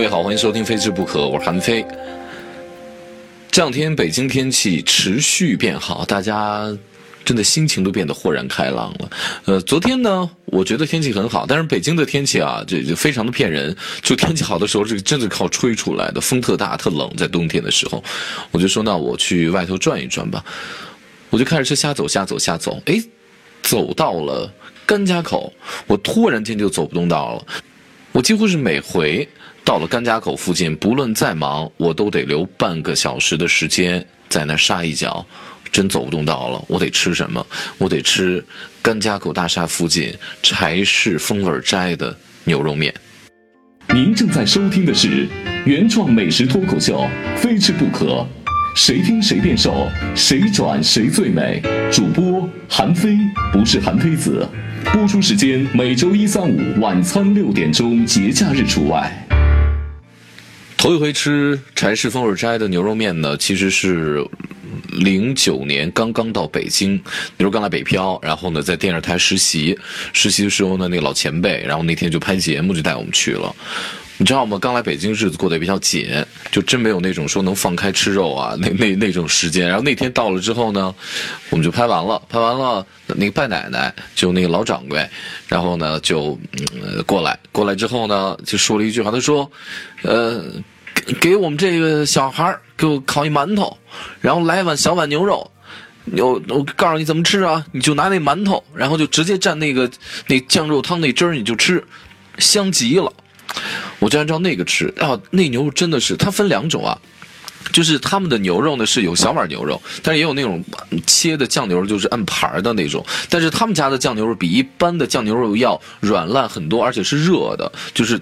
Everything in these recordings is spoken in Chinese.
各位好，欢迎收听《非吃不可》，我是韩飞。这两天北京天气持续变好，大家真的心情都变得豁然开朗了。呃，昨天呢，我觉得天气很好，但是北京的天气啊，这就非常的骗人。就天气好的时候，这个真的靠吹出来的，风特大，特冷，在冬天的时候，我就说那我去外头转一转吧。我就开着车瞎走，瞎走，瞎走，哎，走到了甘家口，我突然间就走不动道了。我几乎是每回到了甘家口附近，不论再忙，我都得留半个小时的时间在那刹一脚。真走不动道了，我得吃什么？我得吃甘家口大厦附近柴氏风味斋的牛肉面。您正在收听的是原创美食脱口秀《非吃不可》，谁听谁变瘦，谁转谁最美。主播韩非，不是韩非子。播出时间每周一、三、五晚餐六点钟，节假日除外。头一回吃柴氏风味斋的牛肉面呢，其实是零九年刚刚到北京，那时候刚来北漂，然后呢在电视台实习，实习的时候呢那个老前辈，然后那天就拍节目就带我们去了。你知道吗？刚来北京，日子过得也比较紧，就真没有那种说能放开吃肉啊，那那那种时间。然后那天到了之后呢，我们就拍完了，拍完了，那个拜奶奶就那个老掌柜，然后呢就嗯过来，过来之后呢就说了一句话，他说，呃，给给我们这个小孩给我烤一馒头，然后来一碗小碗牛肉。我我告诉你怎么吃啊，你就拿那馒头，然后就直接蘸那个那酱肉汤那汁儿，你就吃，香极了。我就按照那个吃啊，那牛肉真的是，它分两种啊，就是他们的牛肉呢是有小碗牛肉，但是也有那种切的酱牛肉，就是按盘的那种。但是他们家的酱牛肉比一般的酱牛肉要软烂很多，而且是热的，就是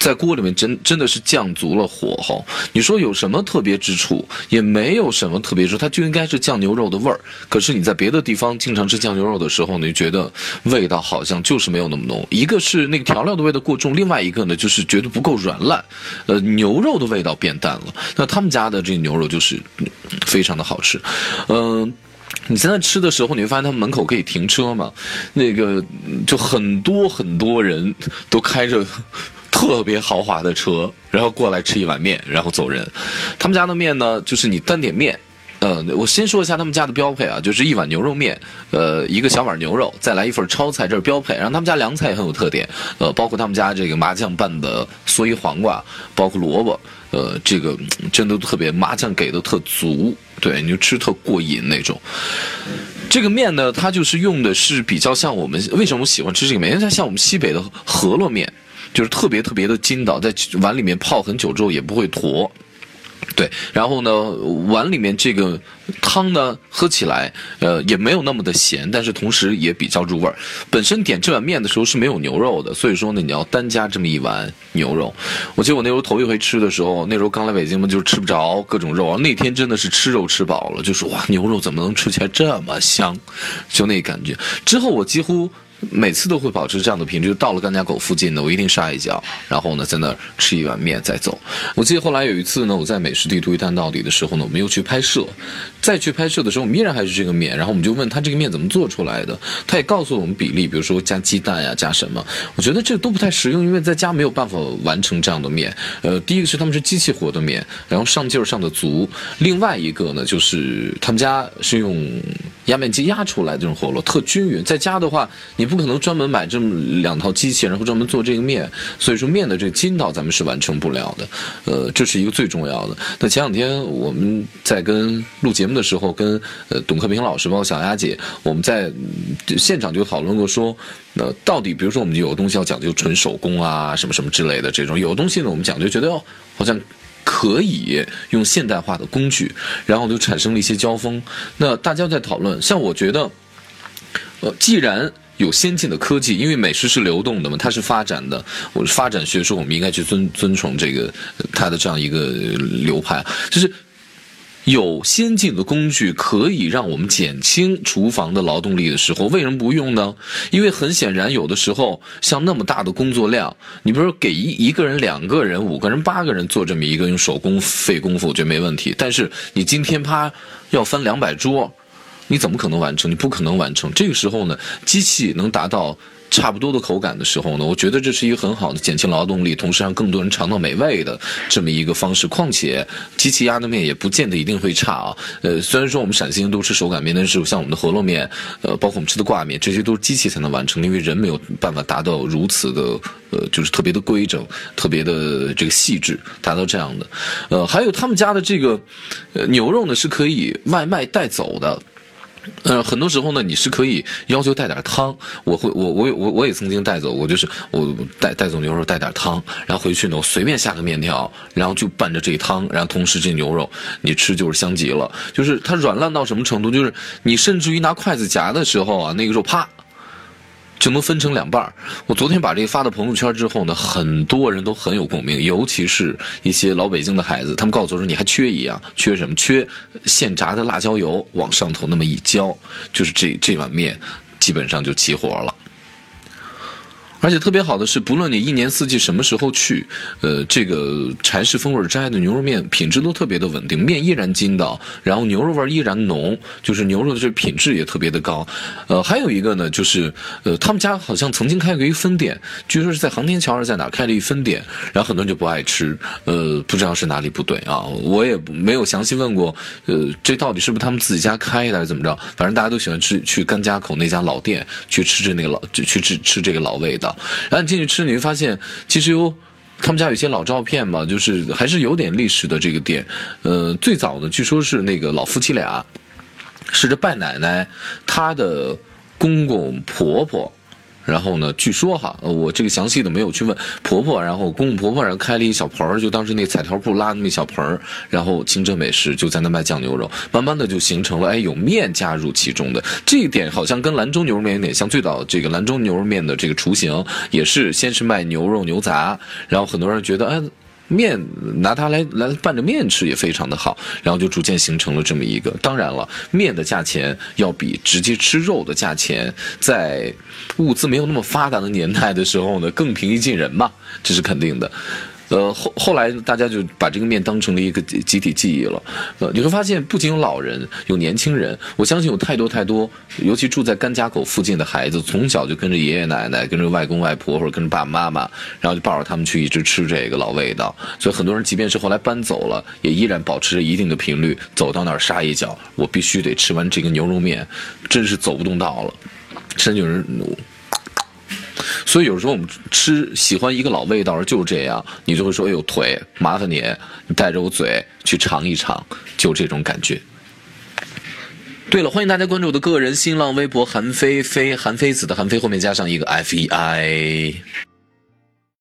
在锅里面真真的是降足了火候。你说有什么特别之处？也没有什么特别之处，它就应该是酱牛肉的味儿。可是你在别的地方经常吃酱牛肉的时候呢，你觉得味道好像就是没有那么浓。一个是那个调料的味道过重，另外一个呢就是觉得不够软烂，呃，牛肉的味道变淡了。那他们家的这牛肉就是非常的好吃，嗯。你现在吃的时候，你会发现他们门口可以停车嘛？那个就很多很多人都开着特别豪华的车，然后过来吃一碗面，然后走人。他们家的面呢，就是你单点面。呃，我先说一下他们家的标配啊，就是一碗牛肉面，呃，一个小碗牛肉，再来一份焯菜，这是标配。然后他们家凉菜也很有特点，呃，包括他们家这个麻酱拌的蓑衣黄瓜，包括萝卜，呃，这个真的特别，麻酱给的特足，对，你就吃特过瘾那种。这个面呢，它就是用的是比较像我们为什么喜欢吃这个面？因为它像我们西北的饸饹面，就是特别特别的筋道，在碗里面泡很久之后也不会坨。对，然后呢，碗里面这个汤呢，喝起来呃也没有那么的咸，但是同时也比较入味儿。本身点这碗面的时候是没有牛肉的，所以说呢，你要单加这么一碗牛肉。我记得我那时候头一回吃的时候，那时候刚来北京嘛，就吃不着各种肉。那天真的是吃肉吃饱了，就是哇，牛肉怎么能吃起来这么香？就那感觉。之后我几乎。每次都会保持这样的频率，就到了甘家口附近呢，我一定刹一脚，然后呢，在那儿吃一碗面再走。我记得后来有一次呢，我在美食地图一探到底的时候呢，我们又去拍摄，再去拍摄的时候，我们依然还是这个面，然后我们就问他这个面怎么做出来的，他也告诉我们比例，比如说加鸡蛋呀，加什么。我觉得这都不太实用，因为在家没有办法完成这样的面。呃，第一个是他们是机器活的面，然后上劲儿上的足；另外一个呢，就是他们家是用压面机压出来的这种活络，特均匀。在家的话，你。不可能专门买这么两套机器，然后专门做这个面，所以说面的这个筋道咱们是完成不了的，呃，这是一个最重要的。那前两天我们在跟录节目的时候，跟呃董克平老师包括小丫姐，我们在现场就讨论过说，那到底比如说我们有的东西要讲究纯手工啊，什么什么之类的这种，有的东西呢我们讲究觉得哦好像可以用现代化的工具，然后就产生了一些交锋。那大家在讨论，像我觉得，呃，既然有先进的科技，因为美食是流动的嘛，它是发展的。我发展学说，我们应该去尊尊崇这个它的这样一个流派，就是有先进的工具可以让我们减轻厨房的劳动力的时候，为什么不用呢？因为很显然，有的时候像那么大的工作量，你比如说给一一个人、两个人、五个人、八个人做这么一个用手工费功夫，我觉得没问题。但是你今天啪要翻两百桌。你怎么可能完成？你不可能完成。这个时候呢，机器能达到差不多的口感的时候呢，我觉得这是一个很好的减轻劳动力，同时让更多人尝到美味的这么一个方式。况且机器压的面也不见得一定会差啊。呃，虽然说我们陕西人都吃手擀面，但是像我们的饸饹面，呃，包括我们吃的挂面，这些都是机器才能完成，因为人没有办法达到如此的，呃，就是特别的规整、特别的这个细致，达到这样的。呃，还有他们家的这个，呃，牛肉呢是可以外卖带走的。呃，很多时候呢，你是可以要求带点汤。我会，我我我我也曾经带走过，就是我带带走牛肉，带点汤，然后回去呢，我随便下个面条，然后就拌着这汤，然后同时这牛肉你吃就是香极了。就是它软烂到什么程度，就是你甚至于拿筷子夹的时候啊，那个肉啪。就能分成两半儿我昨天把这个发到朋友圈之后呢，很多人都很有共鸣，尤其是一些老北京的孩子，他们告诉我说：“你还缺一样，缺什么？缺现炸的辣椒油，往上头那么一浇，就是这这碗面，基本上就齐活了。”而且特别好的是，不论你一年四季什么时候去，呃，这个柴氏风味斋的牛肉面品质都特别的稳定，面依然筋道，然后牛肉味依然浓，就是牛肉的这品质也特别的高。呃，还有一个呢，就是呃，他们家好像曾经开过一分店，据说是在航天桥还是在哪开了一分店，然后很多人就不爱吃，呃，不知道是哪里不对啊，我也没有详细问过，呃，这到底是不是他们自己家开的还是怎么着？反正大家都喜欢吃去甘家口那家老店去吃这那个老去吃吃这个老味道。然后你进去吃，你会发现其实有他们家有些老照片嘛，就是还是有点历史的这个店。呃，最早的据说是那个老夫妻俩，是这半奶奶她的公公婆婆。然后呢？据说哈，我这个详细的没有去问婆婆。然后公公婆婆然后开了一小盆儿，就当时那彩条铺拉那么一小盆儿，然后清真美食就在那卖酱牛肉，慢慢的就形成了哎有面加入其中的这一点，好像跟兰州牛肉面有点像。最早这个兰州牛肉面的这个雏形也是先是卖牛肉牛杂，然后很多人觉得哎。面拿它来来拌着面吃也非常的好，然后就逐渐形成了这么一个。当然了，面的价钱要比直接吃肉的价钱，在物资没有那么发达的年代的时候呢，更平易近人嘛，这是肯定的。呃，后后来大家就把这个面当成了一个集体记忆了。呃，你会发现，不仅有老人，有年轻人，我相信有太多太多，尤其住在甘家口附近的孩子，从小就跟着爷爷奶奶、跟着外公外婆或者跟着爸爸妈妈，然后就抱着他们去一直吃这个老味道。所以很多人，即便是后来搬走了，也依然保持着一定的频率，走到那儿杀一脚，我必须得吃完这个牛肉面，真是走不动道了，甚至有人。所以有时候我们吃喜欢一个老味道，就是这样，你就会说：“哎呦，腿，麻烦你，你带着我嘴去尝一尝，就这种感觉。”对了，欢迎大家关注我的个人新浪微博“韩非非韩非子”的韩非后面加上一个 F E I。